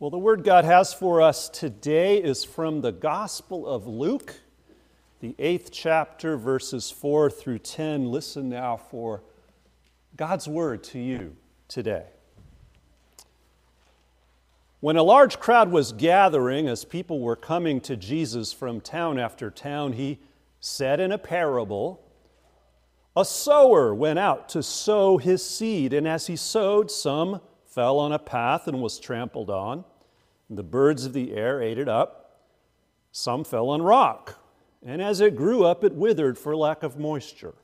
Well, the word God has for us today is from the Gospel of Luke, the eighth chapter, verses 4 through 10. Listen now for God's word to you today. When a large crowd was gathering, as people were coming to Jesus from town after town, he said in a parable A sower went out to sow his seed, and as he sowed, some fell on a path and was trampled on. The birds of the air ate it up. Some fell on rock, and as it grew up, it withered for lack of moisture.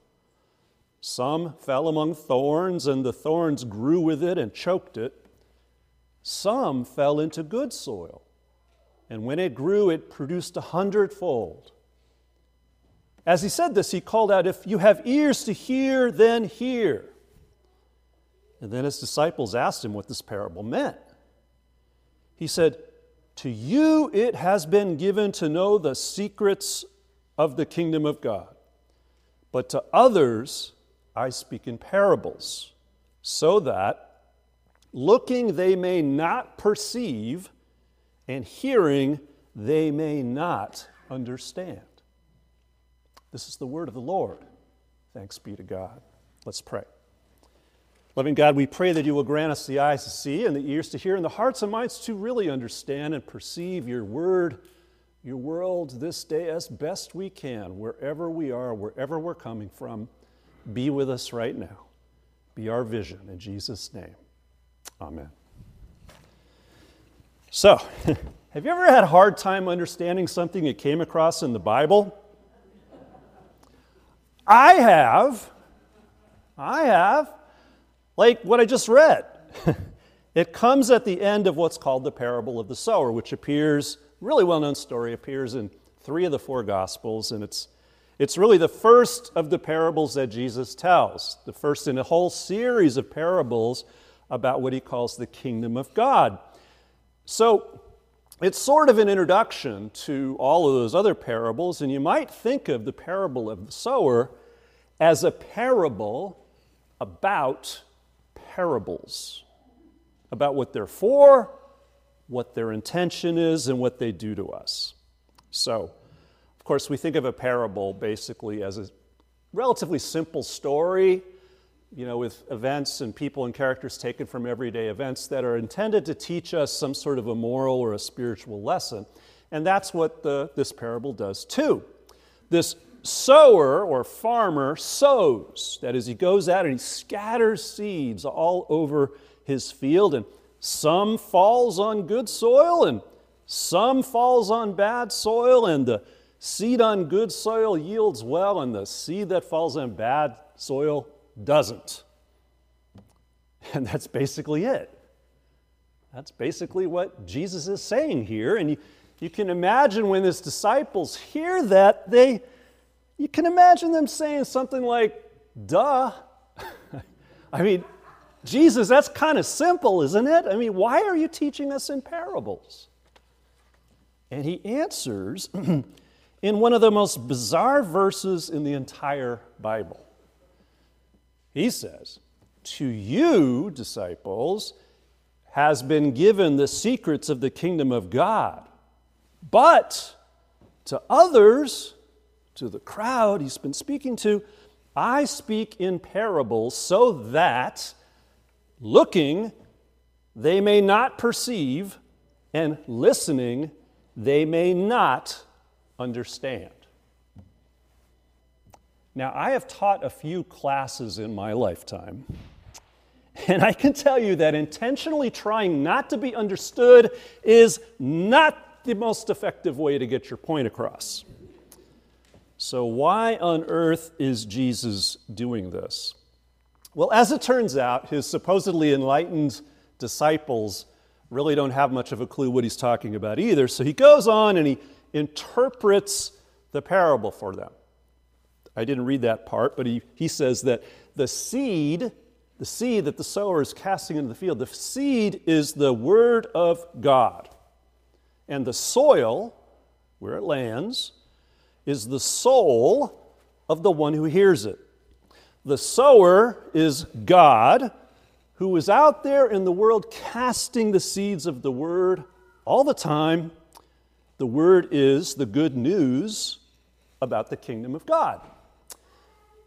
Some fell among thorns, and the thorns grew with it and choked it. Some fell into good soil, and when it grew, it produced a hundredfold. As he said this, he called out, If you have ears to hear, then hear. And then his disciples asked him what this parable meant. He said, To you it has been given to know the secrets of the kingdom of God, but to others I speak in parables, so that looking they may not perceive, and hearing they may not understand. This is the word of the Lord. Thanks be to God. Let's pray. Loving God, we pray that you will grant us the eyes to see and the ears to hear and the hearts and minds to really understand and perceive your word, your world this day as best we can, wherever we are, wherever we're coming from. Be with us right now. Be our vision. In Jesus' name, amen. So, have you ever had a hard time understanding something you came across in the Bible? I have. I have like what I just read. it comes at the end of what's called the parable of the sower, which appears, really well known story, appears in three of the four Gospels, and it's, it's really the first of the parables that Jesus tells, the first in a whole series of parables about what he calls the kingdom of God. So it's sort of an introduction to all of those other parables, and you might think of the parable of the sower as a parable about parables about what they're for, what their intention is, and what they do to us. So, of course, we think of a parable basically as a relatively simple story, you know, with events and people and characters taken from everyday events that are intended to teach us some sort of a moral or a spiritual lesson. And that's what the, this parable does too. This sower or farmer sows. That is, he goes out and he scatters seeds all over his field, and some falls on good soil, and some falls on bad soil, and the seed on good soil yields well, and the seed that falls on bad soil doesn't. And that's basically it. That's basically what Jesus is saying here. And you, you can imagine when his disciples hear that, they you can imagine them saying something like, duh. I mean, Jesus, that's kind of simple, isn't it? I mean, why are you teaching us in parables? And he answers in one of the most bizarre verses in the entire Bible. He says, To you, disciples, has been given the secrets of the kingdom of God, but to others, to the crowd he's been speaking to, I speak in parables so that, looking, they may not perceive, and listening, they may not understand. Now, I have taught a few classes in my lifetime, and I can tell you that intentionally trying not to be understood is not the most effective way to get your point across. So, why on earth is Jesus doing this? Well, as it turns out, his supposedly enlightened disciples really don't have much of a clue what he's talking about either. So he goes on and he interprets the parable for them. I didn't read that part, but he, he says that the seed, the seed that the sower is casting into the field, the seed is the word of God. And the soil, where it lands, is the soul of the one who hears it. The sower is God, who is out there in the world casting the seeds of the word all the time. The word is the good news about the kingdom of God.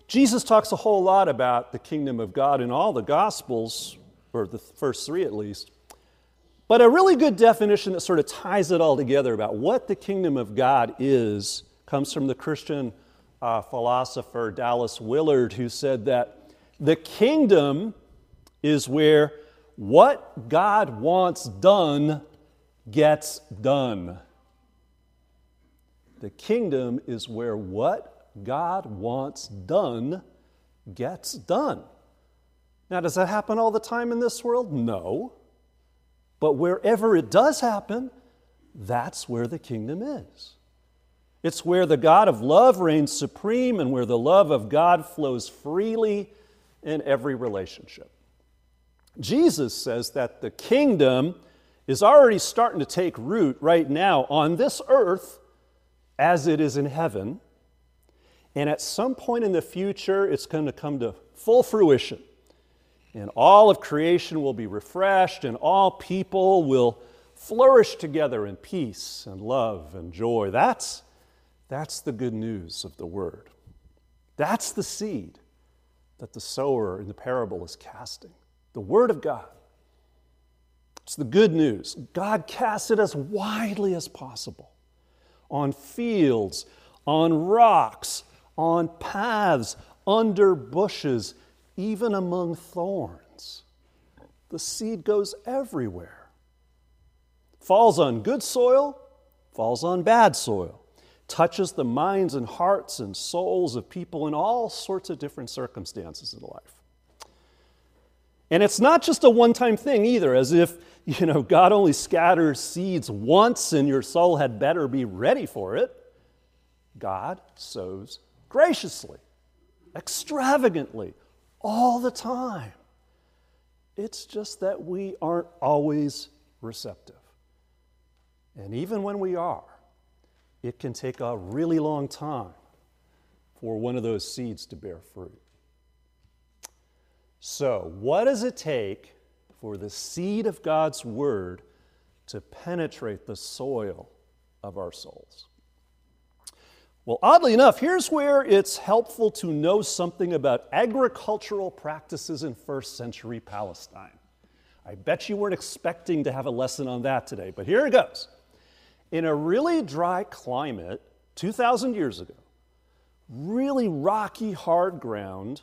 Jesus talks a whole lot about the kingdom of God in all the Gospels, or the first three at least. But a really good definition that sort of ties it all together about what the kingdom of God is comes from the Christian uh, philosopher Dallas Willard, who said that the kingdom is where what God wants done gets done. The kingdom is where what God wants done gets done. Now, does that happen all the time in this world? No. But wherever it does happen, that's where the kingdom is. It's where the God of love reigns supreme and where the love of God flows freely in every relationship. Jesus says that the kingdom is already starting to take root right now on this earth as it is in heaven. And at some point in the future, it's going to come to full fruition. And all of creation will be refreshed, and all people will flourish together in peace and love and joy. That's, that's the good news of the word. That's the seed that the sower in the parable is casting the word of God. It's the good news. God casts it as widely as possible on fields, on rocks, on paths, under bushes, even among thorns. The seed goes everywhere. Falls on good soil, falls on bad soil, touches the minds and hearts and souls of people in all sorts of different circumstances in life. And it's not just a one time thing either, as if, you know, God only scatters seeds once and your soul had better be ready for it. God sows graciously, extravagantly, all the time. It's just that we aren't always receptive. And even when we are, it can take a really long time for one of those seeds to bear fruit. So, what does it take for the seed of God's Word to penetrate the soil of our souls? Well, oddly enough, here's where it's helpful to know something about agricultural practices in first century Palestine. I bet you weren't expecting to have a lesson on that today, but here it goes. In a really dry climate, 2,000 years ago, really rocky, hard ground,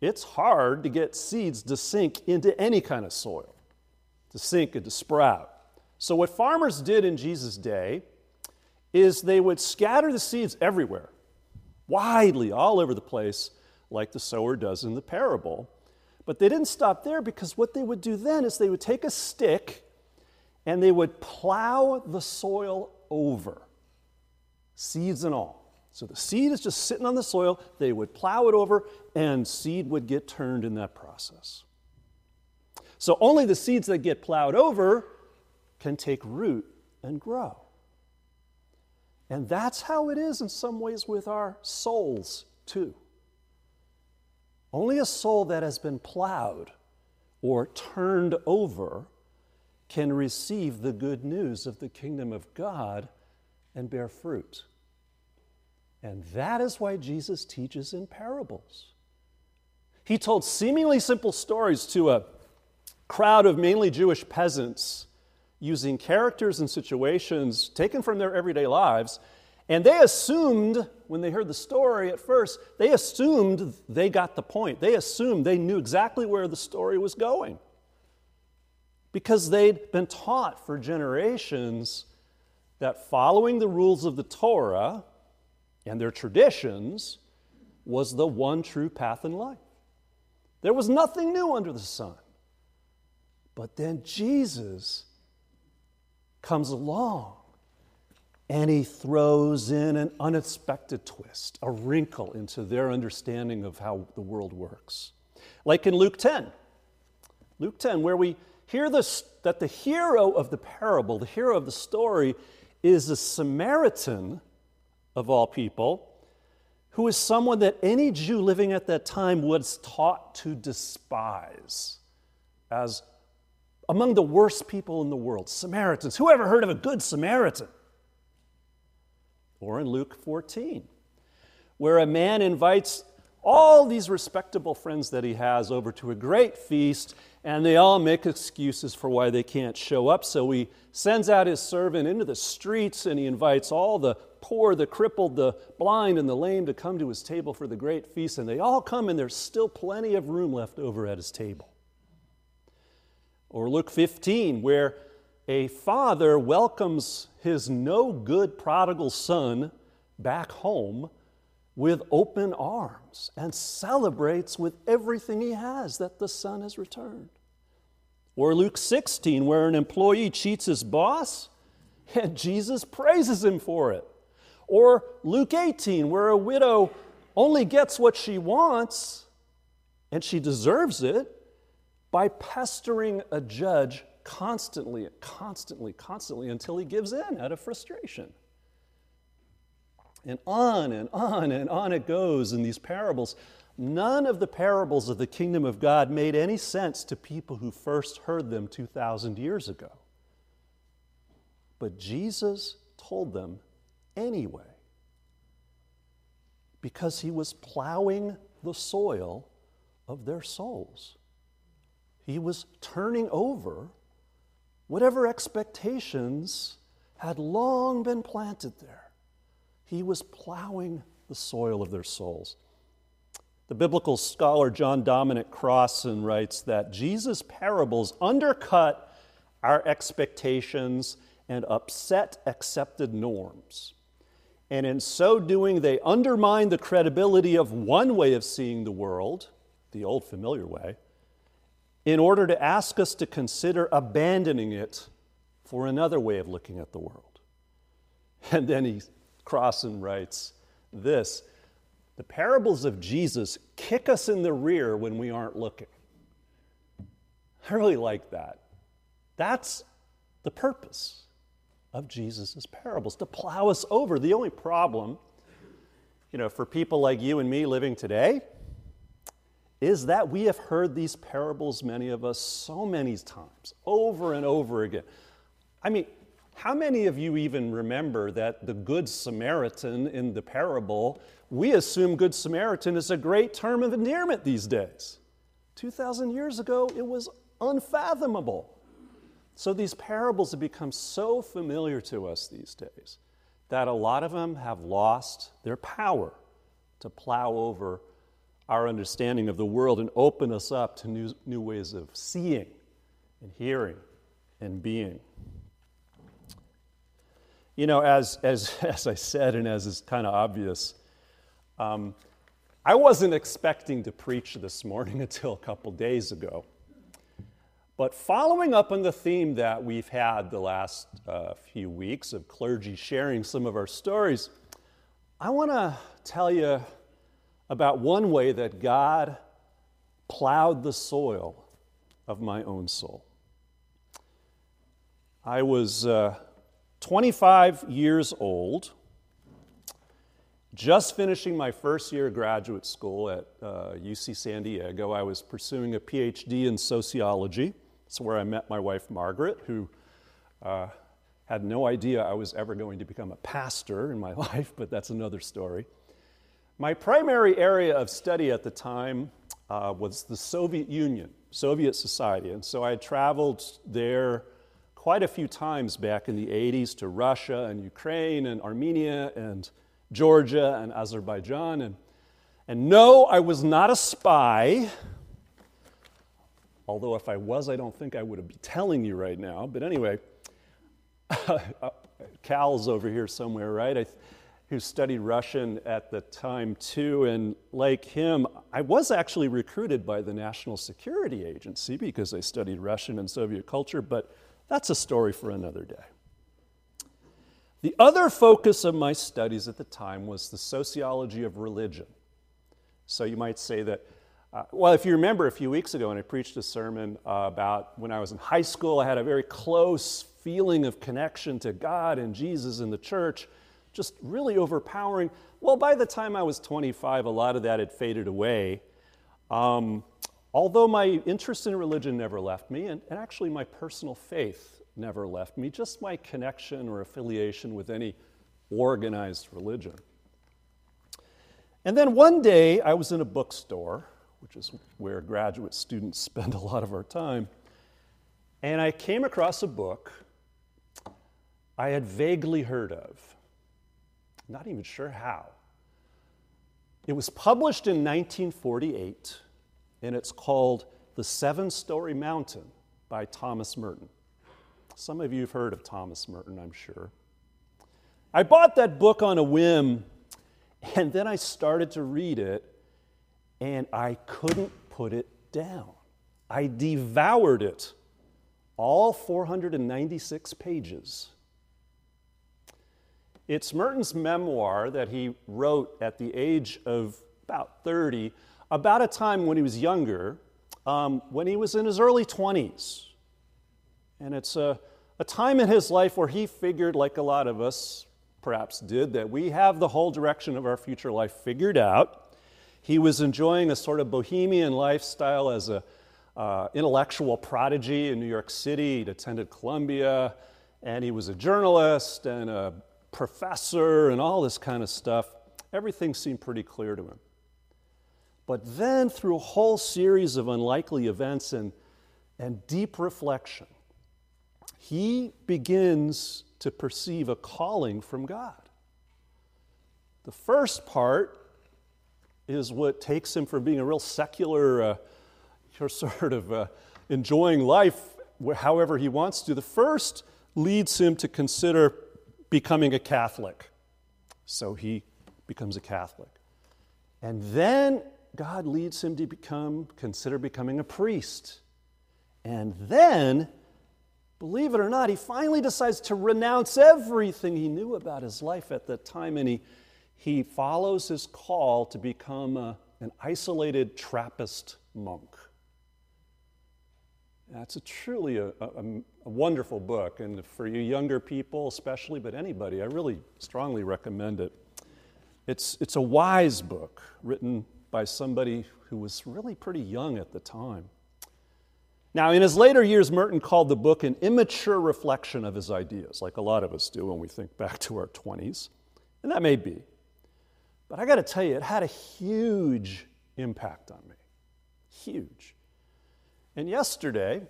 it's hard to get seeds to sink into any kind of soil, to sink and to sprout. So, what farmers did in Jesus' day is they would scatter the seeds everywhere, widely, all over the place, like the sower does in the parable. But they didn't stop there because what they would do then is they would take a stick and they would plow the soil over, seeds and all. So the seed is just sitting on the soil, they would plow it over, and seed would get turned in that process. So only the seeds that get plowed over can take root and grow. And that's how it is in some ways with our souls, too. Only a soul that has been plowed or turned over can receive the good news of the kingdom of God and bear fruit. And that is why Jesus teaches in parables. He told seemingly simple stories to a crowd of mainly Jewish peasants using characters and situations taken from their everyday lives. And they assumed, when they heard the story at first, they assumed they got the point. They assumed they knew exactly where the story was going. Because they'd been taught for generations that following the rules of the Torah and their traditions was the one true path in life. There was nothing new under the sun. But then Jesus comes along and he throws in an unexpected twist, a wrinkle into their understanding of how the world works. Like in Luke 10. Luke 10, where we hear this, that the hero of the parable, the hero of the story, is a Samaritan of all people, who is someone that any Jew living at that time was taught to despise as among the worst people in the world Samaritans. Who ever heard of a good Samaritan? Or in Luke 14, where a man invites all these respectable friends that he has over to a great feast, and they all make excuses for why they can't show up. So he sends out his servant into the streets and he invites all the poor, the crippled, the blind, and the lame to come to his table for the great feast. And they all come, and there's still plenty of room left over at his table. Or Luke 15, where a father welcomes his no good prodigal son back home with open arms and celebrates with everything he has that the son has returned. Or Luke 16, where an employee cheats his boss and Jesus praises him for it. Or Luke 18, where a widow only gets what she wants and she deserves it by pestering a judge constantly, constantly, constantly until he gives in out of frustration. And on and on and on it goes in these parables. None of the parables of the kingdom of God made any sense to people who first heard them 2,000 years ago. But Jesus told them anyway because he was plowing the soil of their souls. He was turning over whatever expectations had long been planted there. He was plowing the soil of their souls. The biblical scholar John Dominic Crossan writes that Jesus' parables undercut our expectations and upset accepted norms. And in so doing, they undermine the credibility of one way of seeing the world, the old familiar way, in order to ask us to consider abandoning it for another way of looking at the world. And then he Crossan writes this The parables of Jesus kick us in the rear when we aren't looking. I really like that. That's the purpose of Jesus' parables, to plow us over. The only problem, you know, for people like you and me living today, is that we have heard these parables, many of us, so many times, over and over again. I mean, how many of you even remember that the Good Samaritan in the parable, we assume Good Samaritan is a great term of endearment these days? 2,000 years ago, it was unfathomable. So these parables have become so familiar to us these days that a lot of them have lost their power to plow over our understanding of the world and open us up to new, new ways of seeing and hearing and being. You know, as, as, as I said, and as is kind of obvious, um, I wasn't expecting to preach this morning until a couple days ago. But following up on the theme that we've had the last uh, few weeks of clergy sharing some of our stories, I want to tell you about one way that God plowed the soil of my own soul. I was. Uh, 25 years old, just finishing my first year of graduate school at uh, UC San Diego. I was pursuing a PhD in sociology. It's where I met my wife, Margaret, who uh, had no idea I was ever going to become a pastor in my life, but that's another story. My primary area of study at the time uh, was the Soviet Union, Soviet society, and so I traveled there quite a few times back in the 80s to Russia and Ukraine and Armenia and Georgia and Azerbaijan. And, and no, I was not a spy. Although, if I was, I don't think I would be telling you right now. But anyway, uh, Cal's over here somewhere, right? I, who studied Russian at the time too. And like him, I was actually recruited by the National Security Agency because I studied Russian and Soviet culture. But that's a story for another day. The other focus of my studies at the time was the sociology of religion. So you might say that, uh, well, if you remember a few weeks ago when I preached a sermon uh, about when I was in high school, I had a very close feeling of connection to God and Jesus and the church, just really overpowering. Well, by the time I was 25, a lot of that had faded away. Um, although my interest in religion never left me, and, and actually my personal faith never left me, just my connection or affiliation with any organized religion. And then one day I was in a bookstore, which is where graduate students spend a lot of our time, and I came across a book I had vaguely heard of. Not even sure how. It was published in 1948, and it's called The Seven Storey Mountain by Thomas Merton. Some of you have heard of Thomas Merton, I'm sure. I bought that book on a whim, and then I started to read it, and I couldn't put it down. I devoured it, all 496 pages. It's Merton's memoir that he wrote at the age of about 30, about a time when he was younger, um, when he was in his early 20s. And it's a, a time in his life where he figured, like a lot of us perhaps did, that we have the whole direction of our future life figured out. He was enjoying a sort of bohemian lifestyle as an uh, intellectual prodigy in New York City. He'd attended Columbia, and he was a journalist and a professor and all this kind of stuff. Everything seemed pretty clear to him. But then, through a whole series of unlikely events and, and deep reflection, he begins to perceive a calling from God. The first part is what takes him from being a real secular, uh, sort of uh, enjoying life however he wants to. The first leads him to consider becoming a Catholic. So he becomes a Catholic. And then God leads him to become, consider becoming a priest. And then, believe it or not, he finally decides to renounce everything he knew about his life at that time and he, he follows his call to become a, an isolated Trappist monk. That's a truly a, a, a, wonderful book, and for you younger people, especially, but anybody, I really strongly recommend it. It's, it's a wise book written by somebody who was really pretty young at the time. Now, in his later years, Merton called the book an immature reflection of his ideas, like a lot of us do when we think back to our 20s. And that may be. But I got to tell you, it had a huge impact on me. Huge. And yesterday,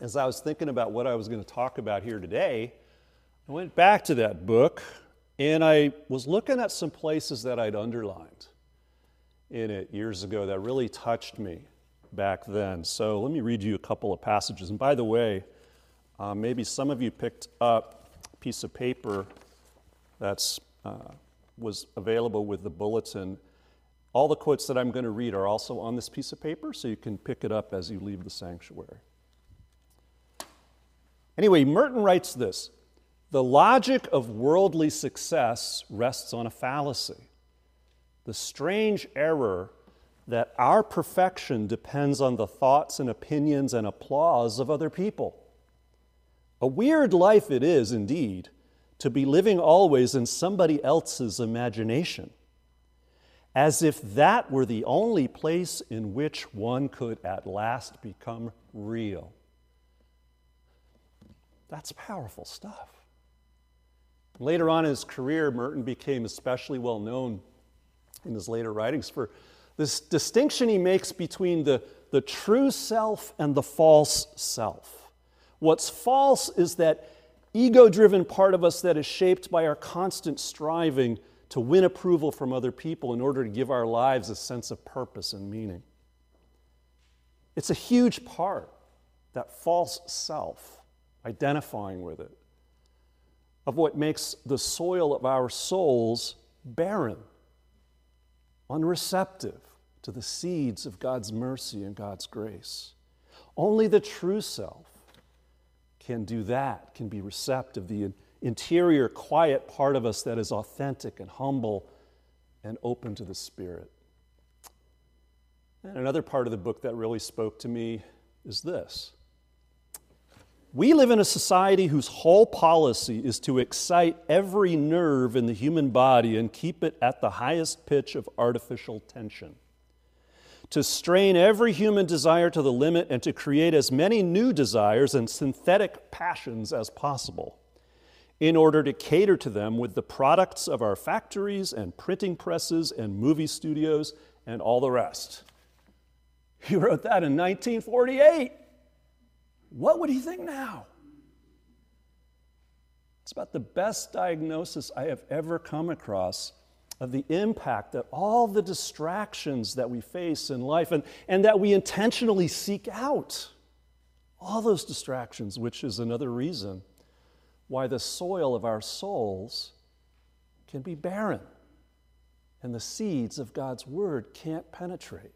as I was thinking about what I was going to talk about here today, I went back to that book and I was looking at some places that I'd underlined in it years ago that really touched me back then. So let me read you a couple of passages. And by the way, uh, maybe some of you picked up a piece of paper that's uh, was available with the bulletin all the quotes that I'm going to read are also on this piece of paper, so you can pick it up as you leave the sanctuary. Anyway, Merton writes this The logic of worldly success rests on a fallacy. The strange error that our perfection depends on the thoughts and opinions and applause of other people. A weird life it is, indeed, to be living always in somebody else's imagination as if that were the only place in which one could at last become real. That's powerful stuff. Later on in his career, Merton became especially well known in his later writings for this distinction he makes between the, the true self and the false self. What's false is that ego driven part of us that is shaped by our constant striving to win approval from other people in order to give our lives a sense of purpose and meaning. It's a huge part, that false self, identifying with it, of what makes the soil of our souls barren, unreceptive to the seeds of God's mercy and God's grace. Only the true self can do that, can be receptive. The interior, quiet part of us that is authentic and humble and open to the Spirit. And another part of the book that really spoke to me is this. We live in a society whose whole policy is to excite every nerve in the human body and keep it at the highest pitch of artificial tension. to strain every human desire to the limit and to create as many new desires and synthetic passions as possible in order to cater to them with the products of our factories and printing presses and movie studios and all the rest. He wrote that in 1948. What would he think now? It's about the best diagnosis I have ever come across of the impact that all the distractions that we face in life and, and that we intentionally seek out, all those distractions, which is another reason why the soil of our souls can be barren and the seeds of God's Word can't penetrate.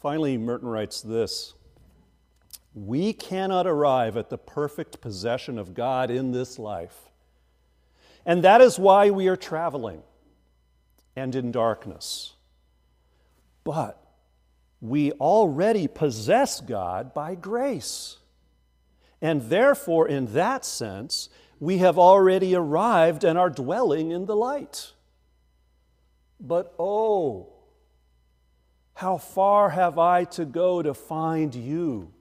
Finally, Merton writes this We cannot arrive at the perfect possession of God in this life and that is why we are traveling and in darkness. But we already possess God by grace. And therefore, in that sense, we have already arrived and are dwelling in the light. But oh, how far have I to go to find you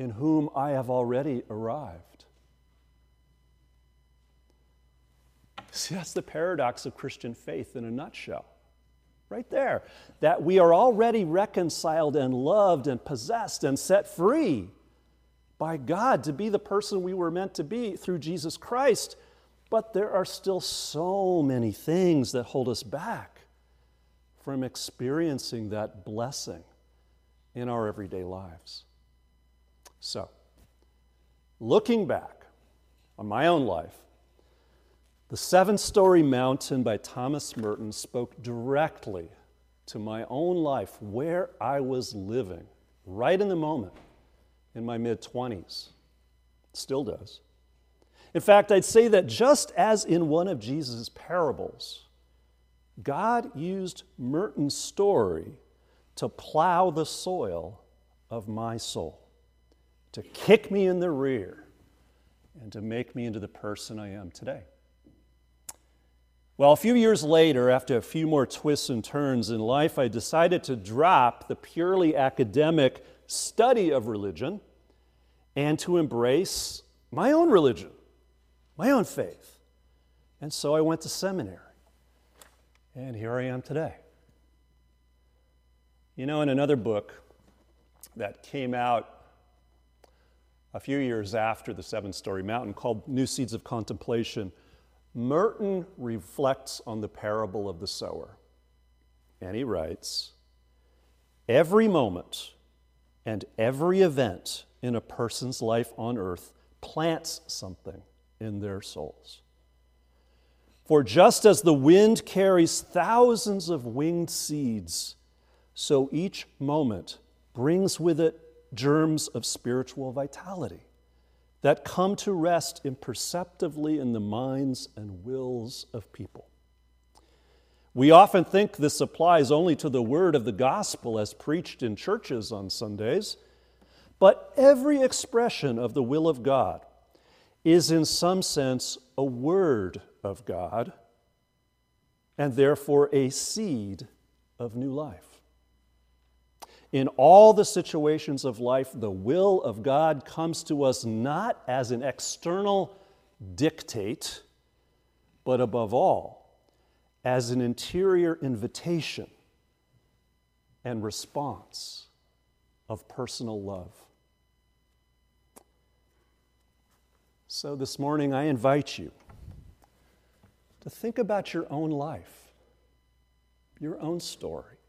in whom I have already arrived? See, that's the paradox of Christian faith in a nutshell. Right there. That we are already reconciled and loved and possessed and set free by God to be the person we were meant to be through Jesus Christ. But there are still so many things that hold us back from experiencing that blessing in our everyday lives. So, looking back on my own life, the Seven Storey Mountain by Thomas Merton spoke directly to my own life, where I was living, right in the moment in my mid 20s. Still does. In fact, I'd say that just as in one of Jesus' parables, God used Merton's story to plow the soil of my soul, to kick me in the rear, and to make me into the person I am today. Well, a few years later, after a few more twists and turns in life, I decided to drop the purely academic study of religion and to embrace my own religion, my own faith. And so I went to seminary. And here I am today. You know, in another book that came out a few years after the Seven Storey Mountain called New Seeds of Contemplation, Merton reflects on the parable of the sower. And he writes Every moment and every event in a person's life on earth plants something in their souls. For just as the wind carries thousands of winged seeds, so each moment brings with it germs of spiritual vitality that come to rest imperceptibly in the minds and wills of people. We often think this applies only to the word of the gospel as preached in churches on Sundays, but every expression of the will of God is, in some sense, a word of God and therefore a seed of new life. In all the situations of life, the will of God comes to us not as an external dictate, but above all, as an interior invitation and response of personal love. So this morning, I invite you to think about your own life, your own story.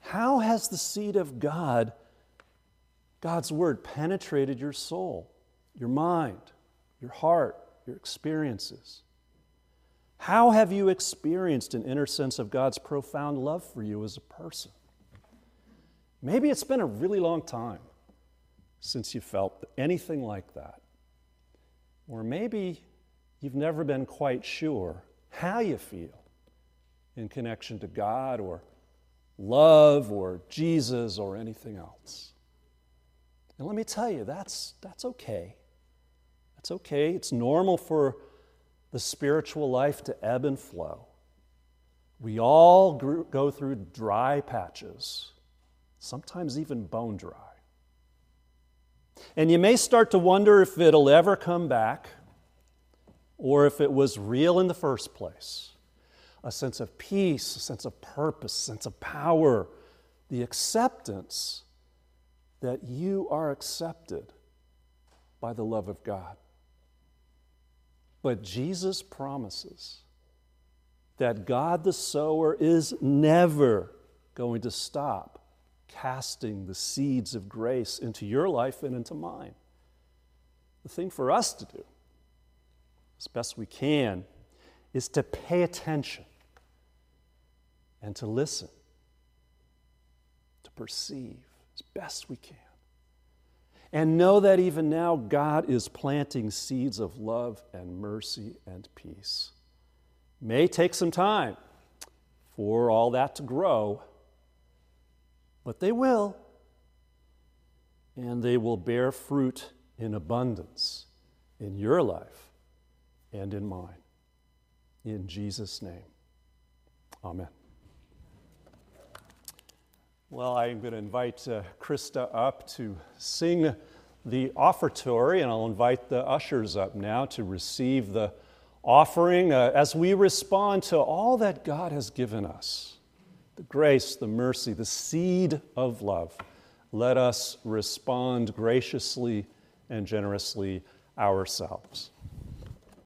How has the seed of God, God's Word, penetrated your soul, your mind, your heart, your experiences? How have you experienced an inner sense of God's profound love for you as a person? Maybe it's been a really long time since you felt anything like that. Or maybe you've never been quite sure how you feel in connection to God or love or Jesus or anything else. And let me tell you, that's, that's okay. That's okay. It's normal for the spiritual life to ebb and flow. We all go through dry patches, sometimes even bone dry. And you may start to wonder if it'll ever come back or if it was real in the first place. A sense of peace, a sense of purpose, a sense of power, the acceptance that you are accepted by the love of God. But Jesus promises that God the sower is never going to stop casting the seeds of grace into your life and into mine. The thing for us to do, as best we can, is to pay attention and to listen, to perceive as best we can. And know that even now God is planting seeds of love and mercy and peace. May take some time for all that to grow, but they will. And they will bear fruit in abundance in your life and in mine. In Jesus' name, amen. Well, I'm going to invite uh, Krista up to sing the offertory, and I'll invite the ushers up now to receive the offering uh, as we respond to all that God has given us the grace, the mercy, the seed of love. Let us respond graciously and generously ourselves.